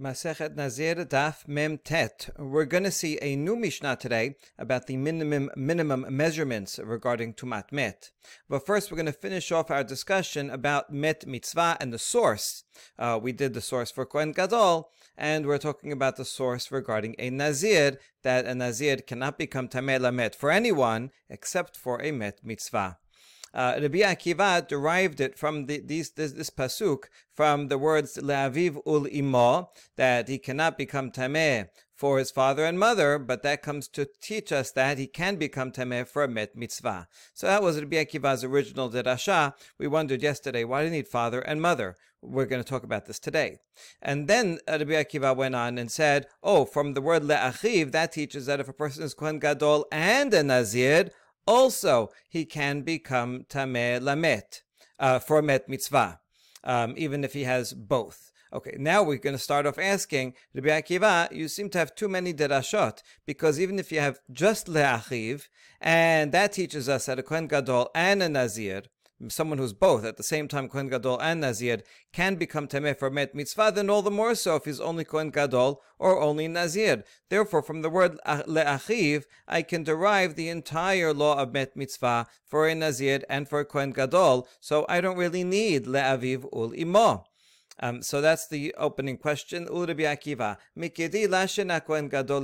Masechet Nazir Daf Mem Tet. We're going to see a new Mishnah today about the minimum minimum measurements regarding Tumat Met. But first, we're going to finish off our discussion about Met Mitzvah and the source. Uh, we did the source for Kohen Gadol, and we're talking about the source regarding a Nazir, that a Nazir cannot become Tameh Met for anyone except for a Met Mitzvah. Uh, Rabbi Akiva derived it from the, these, this, this pasuk from the words le'aviv ul that he cannot become tameh for his father and mother, but that comes to teach us that he can become tameh for a met mitzvah. So that was Rabbi Akiva's original derasha. We wondered yesterday why do you need father and mother? We're going to talk about this today. And then uh, Rabbi Akiva went on and said, oh, from the word le'achiv, that teaches that if a person is Kohen Gadol and a Nazir, also he can become tameh lamet uh, for met mitzvah, um, even if he has both. Okay, now we're going to start off asking, Rabbi Akiva, you seem to have too many derashot, because even if you have just le'achiv, and that teaches us that a Kohen Gadol and a Nazir, someone who's both at the same time Kohen Gadol and Nazir can become Tameh for Met Mitzvah, then all the more so if he's only Kohen Gadol or only Nazir. Therefore, from the word Le'achiv, I can derive the entire law of Met Mitzvah for a Nazir and for a Kohen Gadol, so I don't really need Le'aviv Ul Imo. Um, so that's the opening question. Akiva. Mikidi gadol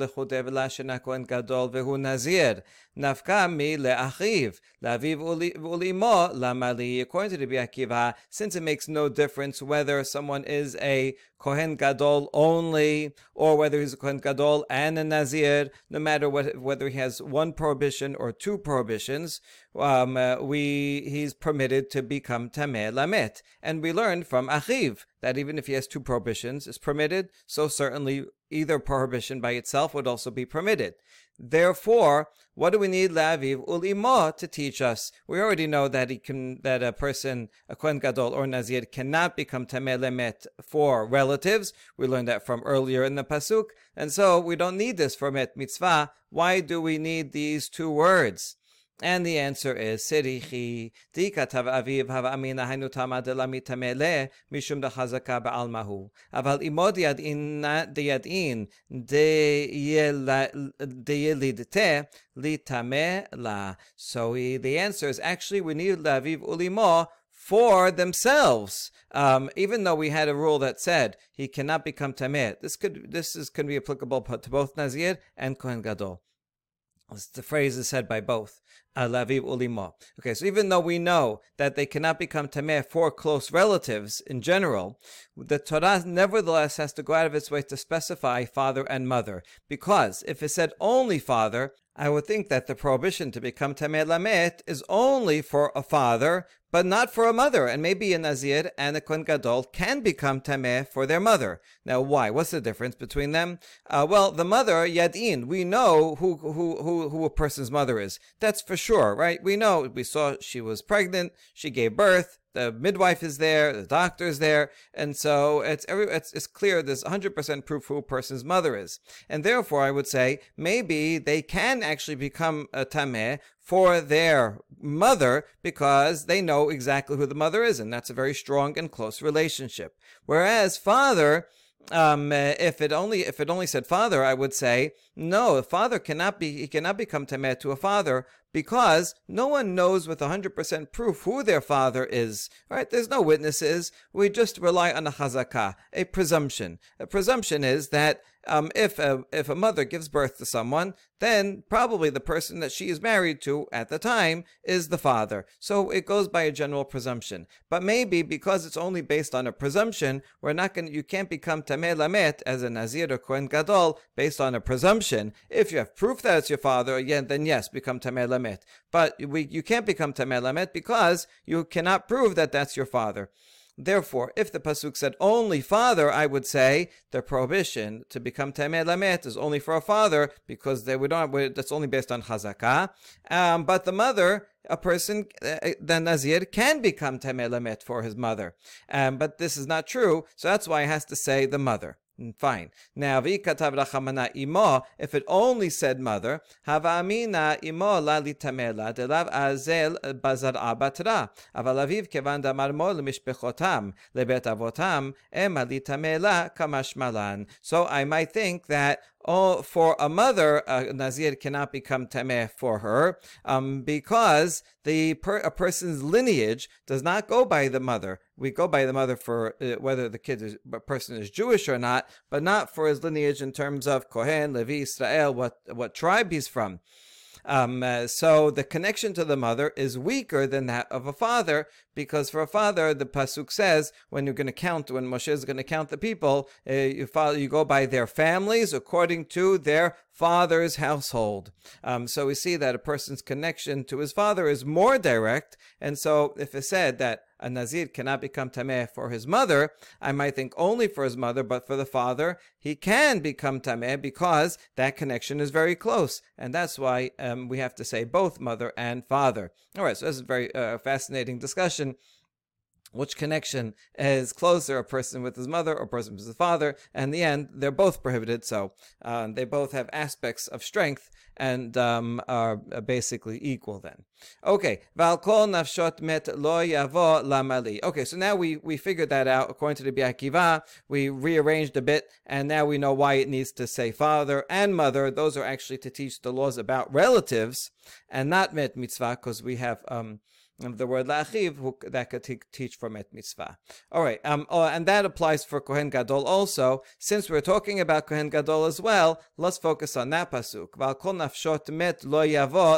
gadol v'hu nazir. Nafka mi le'achiv. Ulimo lamali. According to Rabbi Akiva, since it makes no difference whether someone is a kohen gadol only or whether he's a kohen gadol and a nazir, no matter what, whether he has one prohibition or two prohibitions, um, uh, we he's permitted to become tameh lamet. And we learned from achiv that even if he has two prohibitions is permitted, so certainly either prohibition by itself would also be permitted. Therefore, what do we need Laviv ulimo to teach us? We already know that he can that a person, a Kohen Gadol or Nazir, cannot become Tameh Lemet for relatives. We learned that from earlier in the pasuk, and so we don't need this for Met Mitzvah. Why do we need these two words? And the answer is Sirichi Dikatav Aviv Hava Amina Hainu Tama de Lamitamele Mishum da Chazaka Ba'almahu. Aval Imod Yadin Deyadin Deyelidte Litame La. So the answer is actually we need Laviv Ulimo for themselves. Um, even though we had a rule that said he cannot become tameh, this could this is can be applicable to both Nazir and Kohen Gadol. The phrase is said by both. Alaviv ulimo. Okay, so even though we know that they cannot become tameh for close relatives in general, the Torah nevertheless has to go out of its way to specify father and mother. Because if it said only father, I would think that the prohibition to become tameh lamet is only for a father, but not for a mother. And maybe a Nazir and a Kohen Gadol can become Tameh for their mother. Now, why? What's the difference between them? Uh, well, the mother, Yadin, we know who, who, who, who a person's mother is. That's for sure, right? We know, we saw she was pregnant, she gave birth, the midwife is there, the doctor is there, and so it's every it's, it's clear there's 100% proof who a person's mother is, and therefore I would say maybe they can actually become a tameh for their mother because they know exactly who the mother is, and that's a very strong and close relationship. Whereas father, um, if it only if it only said father, I would say no. A father cannot be he cannot become tameh to a father because no one knows with 100% proof who their father is. Right? There's no witnesses. We just rely on a chazakah, a presumption. A presumption is that um, if a if a mother gives birth to someone, then probably the person that she is married to at the time is the father. So it goes by a general presumption. But maybe because it's only based on a presumption, we're not going. You can't become tameh lamet as a nazir or kohen gadol based on a presumption. If you have proof that it's your father, again, then yes, become tameh lamet. But we, you can't become tameh lamet because you cannot prove that that's your father. Therefore, if the pasuk said only father, I would say the prohibition to become tameh lamet is only for a father because they not. That's only based on chazakah. Um, but the mother, a person, uh, the nazir can become tameh lamet for his mother. Um, but this is not true, so that's why it has to say the mother. Mm, fine. Now, if it only said mother, hava amina imo la litamela, delav azel eh, bazar abatra, aval aviv kevan damar mo lemishpechotam, lebet avotam, litamela kamashmalan. So I might think that oh, for a mother, a Nazir cannot become Tameh for her um, because the per, a person's lineage does not go by the mother. We go by the mother for uh, whether the kid is, person is Jewish or not, but not for his lineage in terms of Kohen, Levi, Israel, what, what tribe he's from. Um, uh, so the connection to the mother is weaker than that of a father, because for a father, the pasuk says when you're going to count, when Moshe is going to count the people, uh, you follow, you go by their families according to their father's household. Um, so we see that a person's connection to his father is more direct, and so if it's said that a Nazir cannot become Tameh for his mother, I might think only for his mother, but for the father, he can become Tameh because that connection is very close. And that's why um, we have to say both mother and father. All right, so this is a very uh, fascinating discussion which connection is closer, a person with his mother or a person with his father. And the end, they're both prohibited, so uh, they both have aspects of strength and um, are basically equal then. Okay, Valkol nafshot met lo yavo lamali. Okay, so now we, we figured that out according to the Biakiva. We rearranged a bit, and now we know why it needs to say father and mother. Those are actually to teach the laws about relatives and not met mitzvah, because we have um, the word lachiv that could teach from et mitzvah. All right, um, oh, and that applies for Kohen Gadol also. Since we're talking about Kohen Gadol as well, let's focus on that pasuk.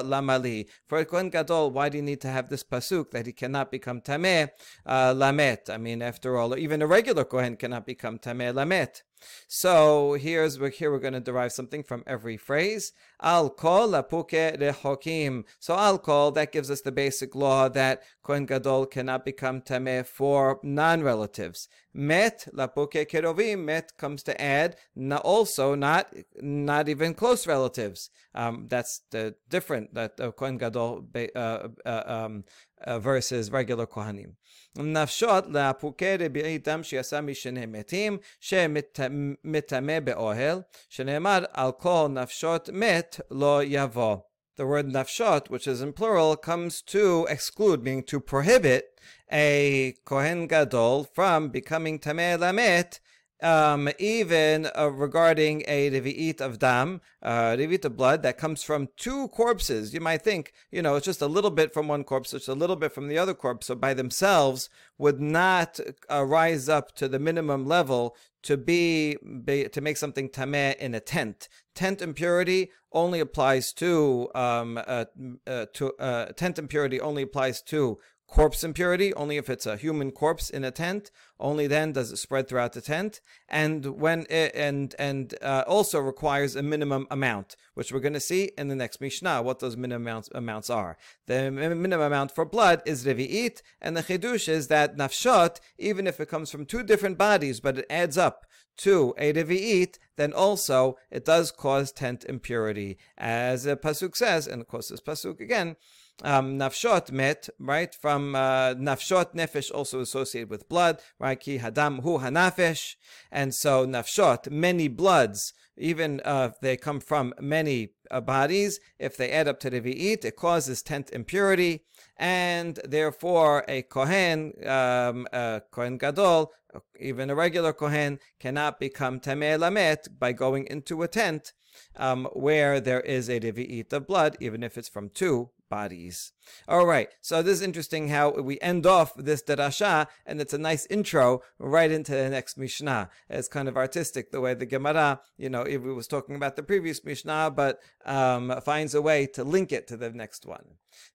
Lamali. For Kohen Gadol, why do you need to have this pasuk that he cannot become tameh uh, lamet? I mean, after all, even a regular Kohen cannot become tameh lamet. So here's we're here we're going to derive something from every phrase. Al kol lapuke rehokim. So al kol that gives us the basic law that Kohen Gadol cannot become tameh for non-relatives. Met lapuke kerovim. Met comes to add also not not even close relatives. Um, that's the different that uh, Kohen Gadol uh, uh, um, uh, versus regular Kohanim. נפשות לאפוקי רביעי דם שיעשה משני מתים, שמטמא באוהל, שנאמר על כל נפשות מת לא יבוא. The word nafshot, which is in plural, comes to exclude, meaning to prohibit a Kohen Gadol from becoming Tameh Lamet um, even uh, regarding a revi'it of dam, uh, revi'it of blood that comes from two corpses. You might think, you know, it's just a little bit from one corpse, it's a little bit from the other corpse. So by themselves would not uh, rise up to the minimum level to be, be, to make something tameh in a tent. Tent impurity only applies to um, uh, uh, to uh, tent impurity only applies to corpse impurity only if it's a human corpse in a tent only then does it spread throughout the tent and when it, and and uh, also requires a minimum amount which we're going to see in the next mishnah what those minimum amounts, amounts are the minimum amount for blood is revi'it and the chidush is that nafshot even if it comes from two different bodies but it adds up to a revi'it, then also it does cause tent impurity. As a pasuk says, and of course this pasuk again, um, nafshot met, right? From uh, nafshot nefesh also associated with blood, right? Ki hadam hu hanafesh. And so nafshot, many bloods, even uh, if they come from many uh, bodies, if they add up to the Revi'it, it causes tent impurity. And therefore, a Kohen, um, a Kohen Gadol, even a regular Kohen, cannot become Tameh Lamet by going into a tent um, where there is a Revi'it of blood, even if it's from two bodies. All right, so this is interesting how we end off this darasha, and it's a nice intro right into the next Mishnah. It's kind of artistic the way the Gemara, you know, if it was talking about the previous Mishnah, but um, finds a way to link it to the next one.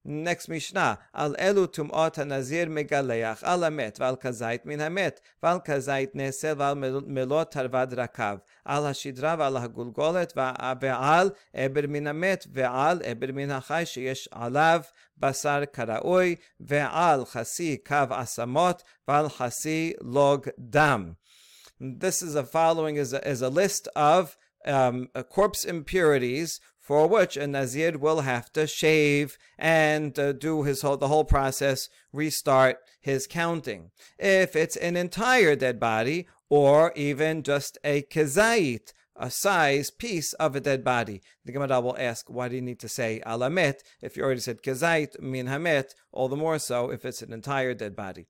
Next Mishnah, Al elu tum'ot nazir megaleach al hamet v'al kazait min hamet v'al kazait nesel v'al melot tarvad rakav al hashidra v'al hagulgolet v'al eber min hamet v'al eber min hachai sheyesh alav basar karaoi ve'al chasi kav asamot ve'al chasi log dam. This is a following is a, is a list of um, uh, corpse impurities for which a Nazir will have to shave and uh, do his whole, the whole process, restart his counting. If it's an entire dead body, or even just a kezait, a size piece of a dead body. The Gemara will ask, why do you need to say alamet if you already said kezait min hamet? All the more so if it's an entire dead body.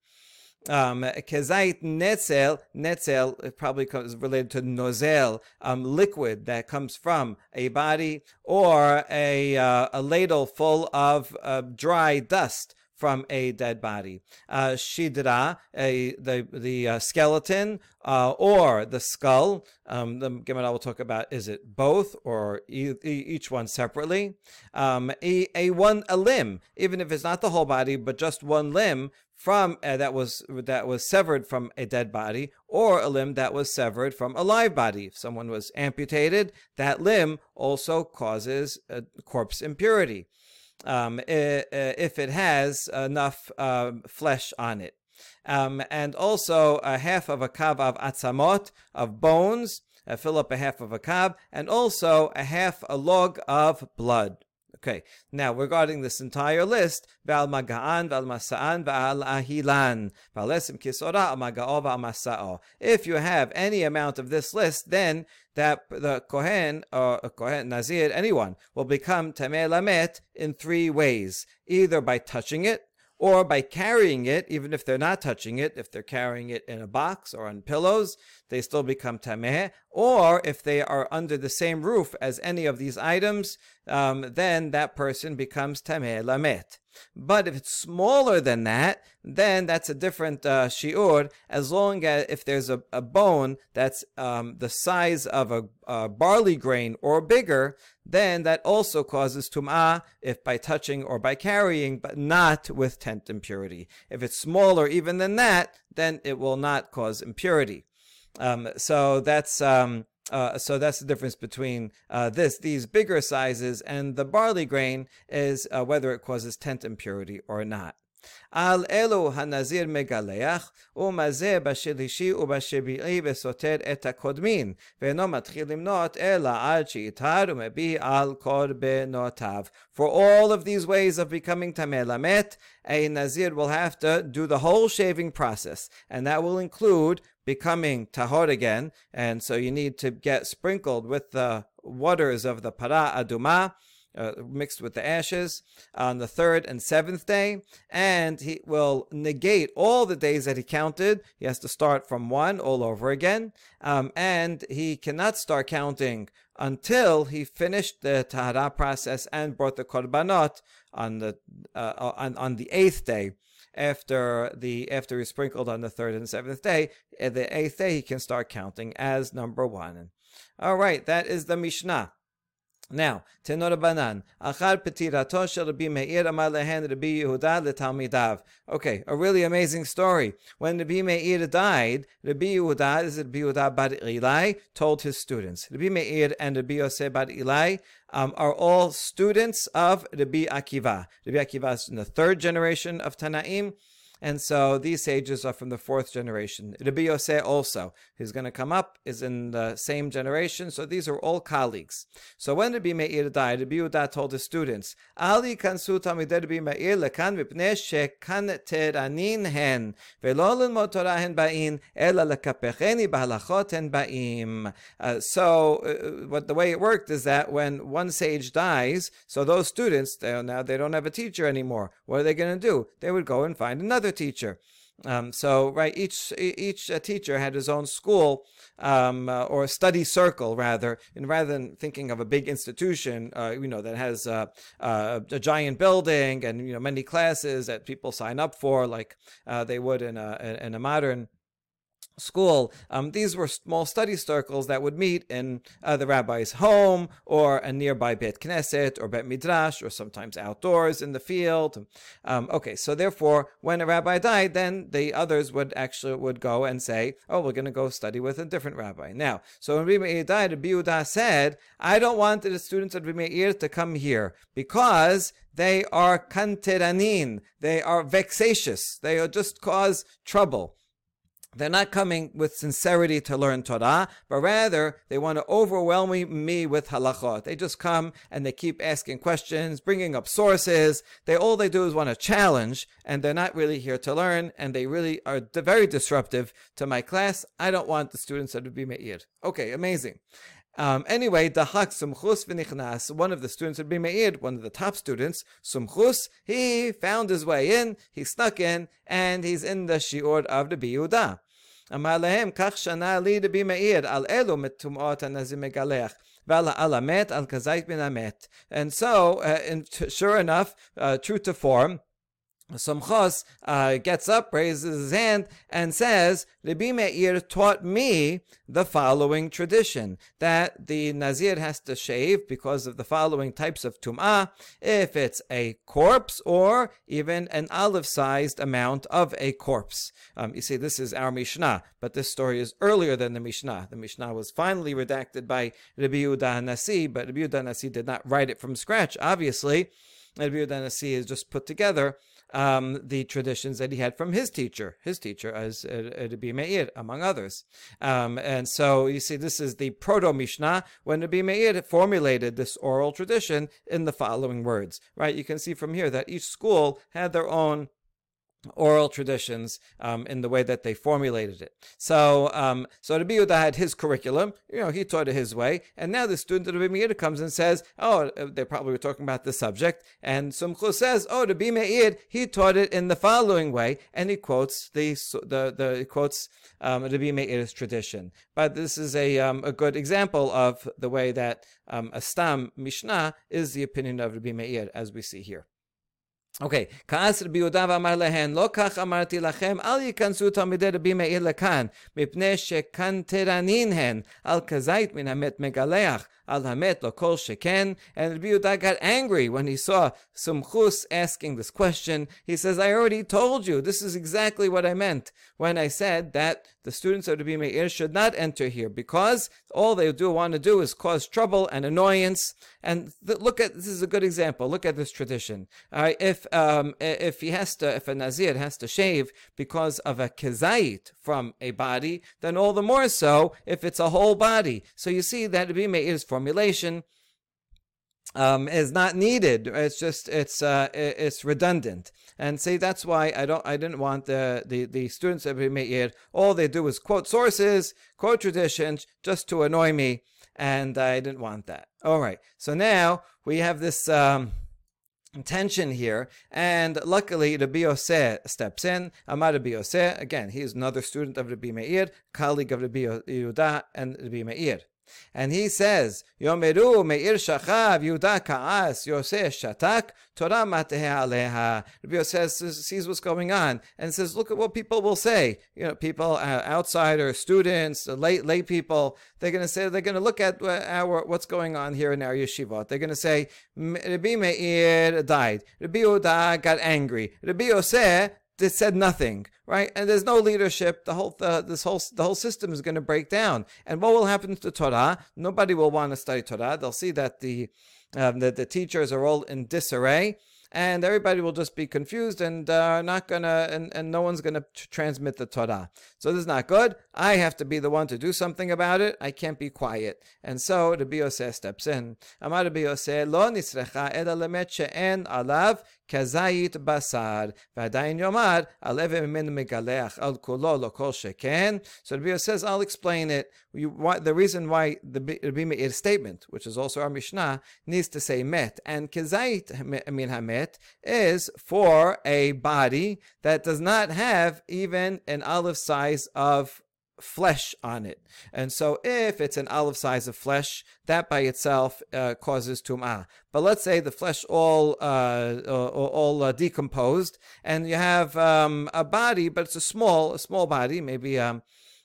Um, kezait netzel, netzel probably comes related to nozel, um, liquid that comes from a body, or a, uh, a ladle full of uh, dry dust from a dead body. Uh, shidra, a, the, the uh, skeleton, uh, or the skull. Um, the Gemara will talk about is it both or e- each one separately. Um, a, a one a limb, even if it's not the whole body, but just one limb from uh, that was that was severed from a dead body, or a limb that was severed from a live body. If someone was amputated, that limb also causes corpse impurity um, if it has enough uh, flesh on it. Um, and also a half of a kab of atzamot, of bones, uh, fill up a half of a kab, and also a half a log of blood. Okay, now regarding this entire list, Val Maga'an, Val Masa'an, Val Ahilan, Valesim Kisora, Maga'o, Masa'o. If you have any amount of this list, then that the Kohen or uh, Kohen Nazir, anyone, will become Tameh Lamet in three ways. Either by touching it, or by carrying it, even if they're not touching it, if they're carrying it in a box or on pillows, they still become tameh. Or if they are under the same roof as any of these items, um, then that person becomes tameh lamet. But if it's smaller than that, then that's a different uh, shiur. As long as if there's a, a bone that's um, the size of a, a, barley grain or bigger, then that also causes tum'ah if by touching or by carrying, but not with tent impurity. If it's smaller even than that, then it will not cause impurity. Um, so that's um, uh, so that's the difference between uh, this, these bigger sizes, and the barley grain is uh, whether it causes tent impurity or not. על אלו הנזיר מגלח, ומזה בשלישי ובשביעי וסותר את הקודמין, ואינו מתחיל למנות אלא עד שיתר ומביא על קורבנותיו. For all of these ways of becoming tameh lamet, a nazir will have to do the whole shaving process, and that will include becoming tahor again, and so you need to get sprinkled with the waters of the para aduma, uh, mixed with the ashes on the third and seventh day, and he will negate all the days that he counted. He has to start from one all over again, um, and he cannot start counting until he finished the tahara process and brought the korbanot on the uh, on, on the eighth day after the after he's sprinkled on the third and seventh day. The eighth day, he can start counting as number one. All right, that is the Mishnah. Now, Tenor Banan, Achar Petirato Shel Rabbi Meir Amar Lehen Rabbi Yehuda LeTalmidav. Okay, a really amazing story. When Rabbi Meir died, Rabbi Yehuda, is Rabbi Yehuda Bar Ilai, told his students. Rabbi Meir and Rabbi Yosef Bar Ilai um, are all students of Rabbi Akiva. Rabbi Akiva is in the third generation of Tanaim. And so these sages are from the fourth generation. Rabbi Yosef also, who's going to come up, is in the same generation. So these are all colleagues. So when Rabbi Meir died, Rabbi Yehuda told his students, Ali kansu tamidei Rabbi Meir lekan mipnei shekan teranin hen, velo lilmod Torah hen ba'in, ela lekapecheni b'halachot hen ba'im. Uh, so uh, what the way it worked is that when one sage dies, so those students, they, now they don't have a teacher anymore. What are they going to do? They would go and find another teacher. Um, so, right, each each uh, teacher had his own school um, uh, or study circle, rather, and rather than thinking of a big institution, uh, you know, that has uh, uh, a giant building and you know many classes that people sign up for, like uh, they would in a in a modern school, um, these were small study circles that would meet in uh, the rabbi's home or a nearby Bet Knesset or Bet Midrash or sometimes outdoors in the field. Um, okay, so therefore, when a rabbi died, then the others would actually would go and say, "Oh, we're going to go study with a different rabbi." Now, so when Rabbi died, Rabbi Yehuda said, "I don't want the students of Rabbi Meir to come here because." They are kanteranin. They are vexatious. They just cause trouble. They're not coming with sincerity to learn Torah, but rather they want to overwhelm me with halachot. They just come and they keep asking questions, bringing up sources. They all they do is want to challenge, and they're not really here to learn, and they really are very disruptive to my class. I don't want the students to be me'ir. Okay, amazing. Um, anyway, Dahak Sumchus v'nichnas, one of the students of Meir, one of the top students, Sumchus, he found his way in, he snuck in, and he's in the shiur of the Biyuda. אמר להם, כך שנה לי רבי מאיר, על אלו מטומאות הנזים מגלח. ועל המת, על כזית מן המת. And so, uh, and sure enough, uh, true to form, Sumchus uh, gets up, raises his hand, and says, Rabbi Meir taught me the following tradition that the Nazir has to shave because of the following types of tum'ah if it's a corpse or even an olive sized amount of a corpse. Um, you see, this is our Mishnah, but this story is earlier than the Mishnah. The Mishnah was finally redacted by Rabbi Yehuda Nasi, but Rabbi Yehuda Nasi did not write it from scratch, obviously. Rabbi Yehuda Nasi is just put together um, the traditions that he had from his teacher, his teacher as Rabbi Meir, among others. Um, and so you see, this is the proto Mishnah when Rabbi Meir formulated this oral tradition in the following words. Right? You can see from here that each school had their own oral traditions um, in the way that they formulated it. So, um, so Rabbi Yehuda had his curriculum. You know, he taught it his way, and now the student of Rabbi Meir comes and says, "Oh, uh, they probably were talking about the subject." And Sumchu says, "Oh, Rabbi Meir, he taught it in the following way," and he quotes the the the he quotes um, Rabbi Meir's tradition. But this is a um, a good example of the way that um, a stam mishnah is the opinion of Rabbi Meir, as we see here. אוקיי, כעס רבי יהודה ואמר להן, לא כך אמרתי לכם, אל ייכנסו תלמידי רבי מאיר לכאן, מפני שקנטרנין הן, על כזית מן המת מגלח, al hamet kol sheken. And Rabbi Yehuda got angry when he saw Sumchus asking this question. He says, I already told you. This is exactly what I meant when I said that the students of Rabbi Meir should not enter here because all they do want to do is cause trouble and annoyance. And th- look at this is a good example. Look at this tradition. Uh, if um, if he has to, if a nazir has to shave because of a kezait from a body, then all the more so if it's a whole body. So you see that Rabbi Meir's formulation um, is not needed. It's just it's uh, it's redundant. And see that's why I don't I didn't want the the, the students of Meir. All they do is quote sources, quote traditions, just to annoy me, and I didn't want that. All right. So now we have this. Um, tension here, and luckily Rabbi Yosef steps in. Amar Rabbi Yosef, again, he is another student of Rabbi Meir, colleague of Rabbi Yehuda and Rabbi Meir. And he says, Yomeru me'ir shachav Yuda ka'as Yosef shatak Torah matehe aleha. Rabbi Yosef sees what's going on and says, look at what people will say. You know, people, uh, outsiders, students, lay, lay people, they're going to say, they're going to look at our, what's going on here in our yeshivot. They're going to say, Rabbi Meir died. Rabbi Yehuda got angry. Rabbi Yosef that said nothing, right? And there's no leadership. The whole uh, this whole the whole system is going to break down. And what will happen to Torah? Nobody will want to study Torah. They'll see that the um, that the teachers are all in disarray and everybody will just be confused and uh, not gonna and, and no one's gonna transmit the Torah. So this is not good. I have to be the one to do something about it. I can't be quiet. And so the Yosef steps in. Amar Rabbi Yosef lo nisrecha ela lemet she'en alav כזית בשר, ועדיין יאמר, על אבן ממנו מגלח על כולו לא כל שכן. So Rabbi says, I'll explain it. You, why, the reason why the Rabbi Meir statement, which is also our Mishnah, needs to say met, and kezait min hamet is for a body that does not have even an olive size of flesh on it. And so if it's an olive size of flesh, that by itself uh, causes tum'ah. But let's say the flesh all uh, all uh, decomposed, and you have um, a body, but it's a small a small body, maybe um,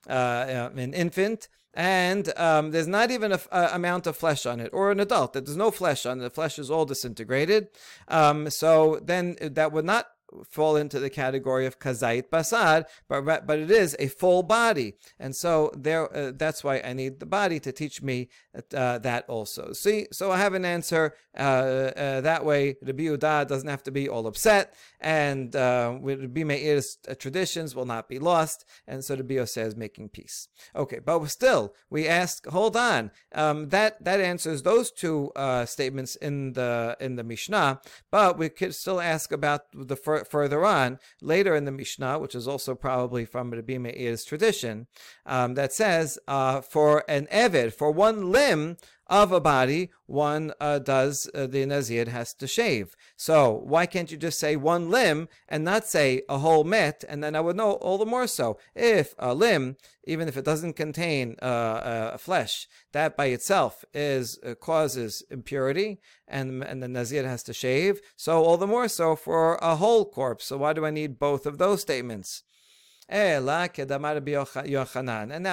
uh, uh, an infant, and um, there's not even a, a, amount of flesh on it, or an adult that there's no flesh on it. The flesh is all disintegrated. Um, so then that would not fall into the category of kazait basar, but but it is a full body, and so there uh, that's why I need the body to teach me uh, that also. See, so I have an answer uh, uh that way. The Yehuda doesn't have to be all upset, and uh, Rabbi Meir's uh, traditions will not be lost, and so the Bio is making peace. Okay, but still we ask, hold on, um, that that answers those two uh, statements in the in the Mishnah, but we could still ask about the further on later in the Mishnah, which is also probably from Rabbi Meir's tradition, um, that says uh, for an ever, for one limb of a body, one uh, does uh, the Nazir has to shave. So why can't you just say one limb and not say a whole met? And then I would know all the more so if a limb, even if it doesn't contain uh, uh flesh, that by itself is uh, causes impurity, and and the Nazir has to shave. So all the more so for a whole corpse. So why do I need both of those statements? And now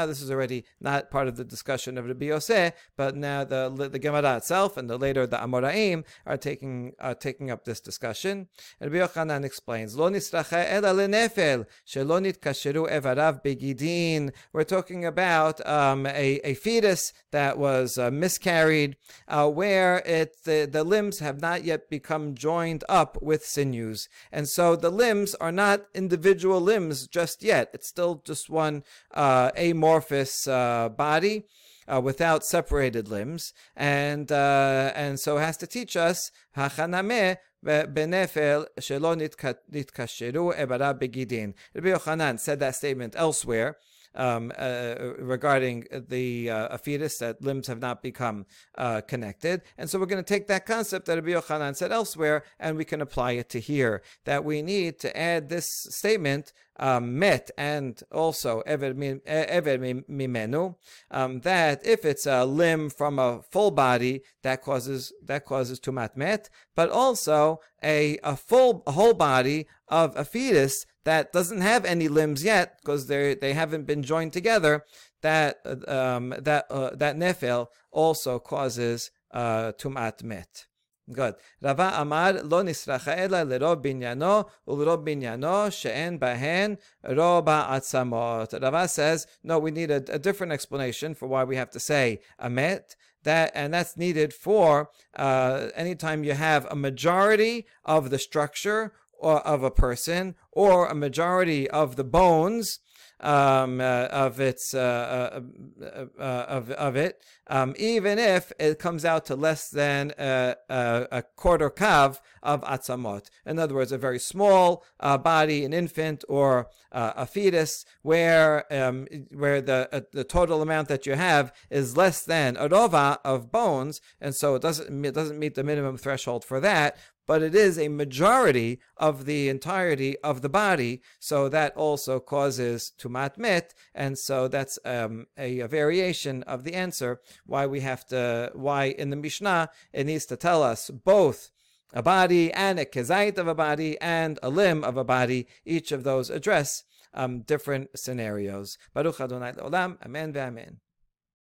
this is already not part of the discussion of Rabbi Yosef, but now the the Gemara itself and the later the Amoraim are taking are taking up this discussion. Rabbi Yochanan explains, Lo ela lenefel kasheru evarav begidin. We're talking about um, a, a fetus that was uh, miscarried, uh, where it the, the limbs have not yet become joined up with sinews, and so the limbs are not individual limbs just yet. It's still just one uh, amorphous uh, body. Uh, without separated limbs, and uh, and so has to teach us hachaname benefel shelo nitkasheru ebara begidin. Rabbi Yochanan said that statement elsewhere um, uh, regarding the uh, fetus that limbs have not become uh, connected. And so we're going to take that concept that Rabbi Yochanan said elsewhere, and we can apply it to here. That we need to add this statement um, met and also ever mimenu, um, that if it's a limb from a full body, that causes that causes tumat met, but also a, a full a whole body of a fetus that doesn't have any limbs yet because they they haven't been joined together. That um, that uh, that nefel also causes uh, tumat met. Good. Rava Amar lo nisracha ela lerob binyano ulerob binyano she'en bahen roba atzamot. Rava says, no, we need a, a, different explanation for why we have to say amet. That, and that's needed for uh, anytime you have a majority of the structure or of a person or a majority of the bones um, uh, of its uh, uh, uh, of of it, um, even if it comes out to less than a, a, a quarter kav of atzamot. In other words, a very small uh, body, an infant or uh, a fetus, where um, where the the total amount that you have is less than a rova of bones, and so it doesn't it doesn't meet the minimum threshold for that but it is a majority of the entirety of the body, so that also causes tumat mit, and so that's um, a, a, variation of the answer why we have to why in the Mishnah it needs to tell us both a body and a kezait of a body and a limb of a body. Each of those address um, different scenarios. Baruch Adonai Olam. Amen ve'amen.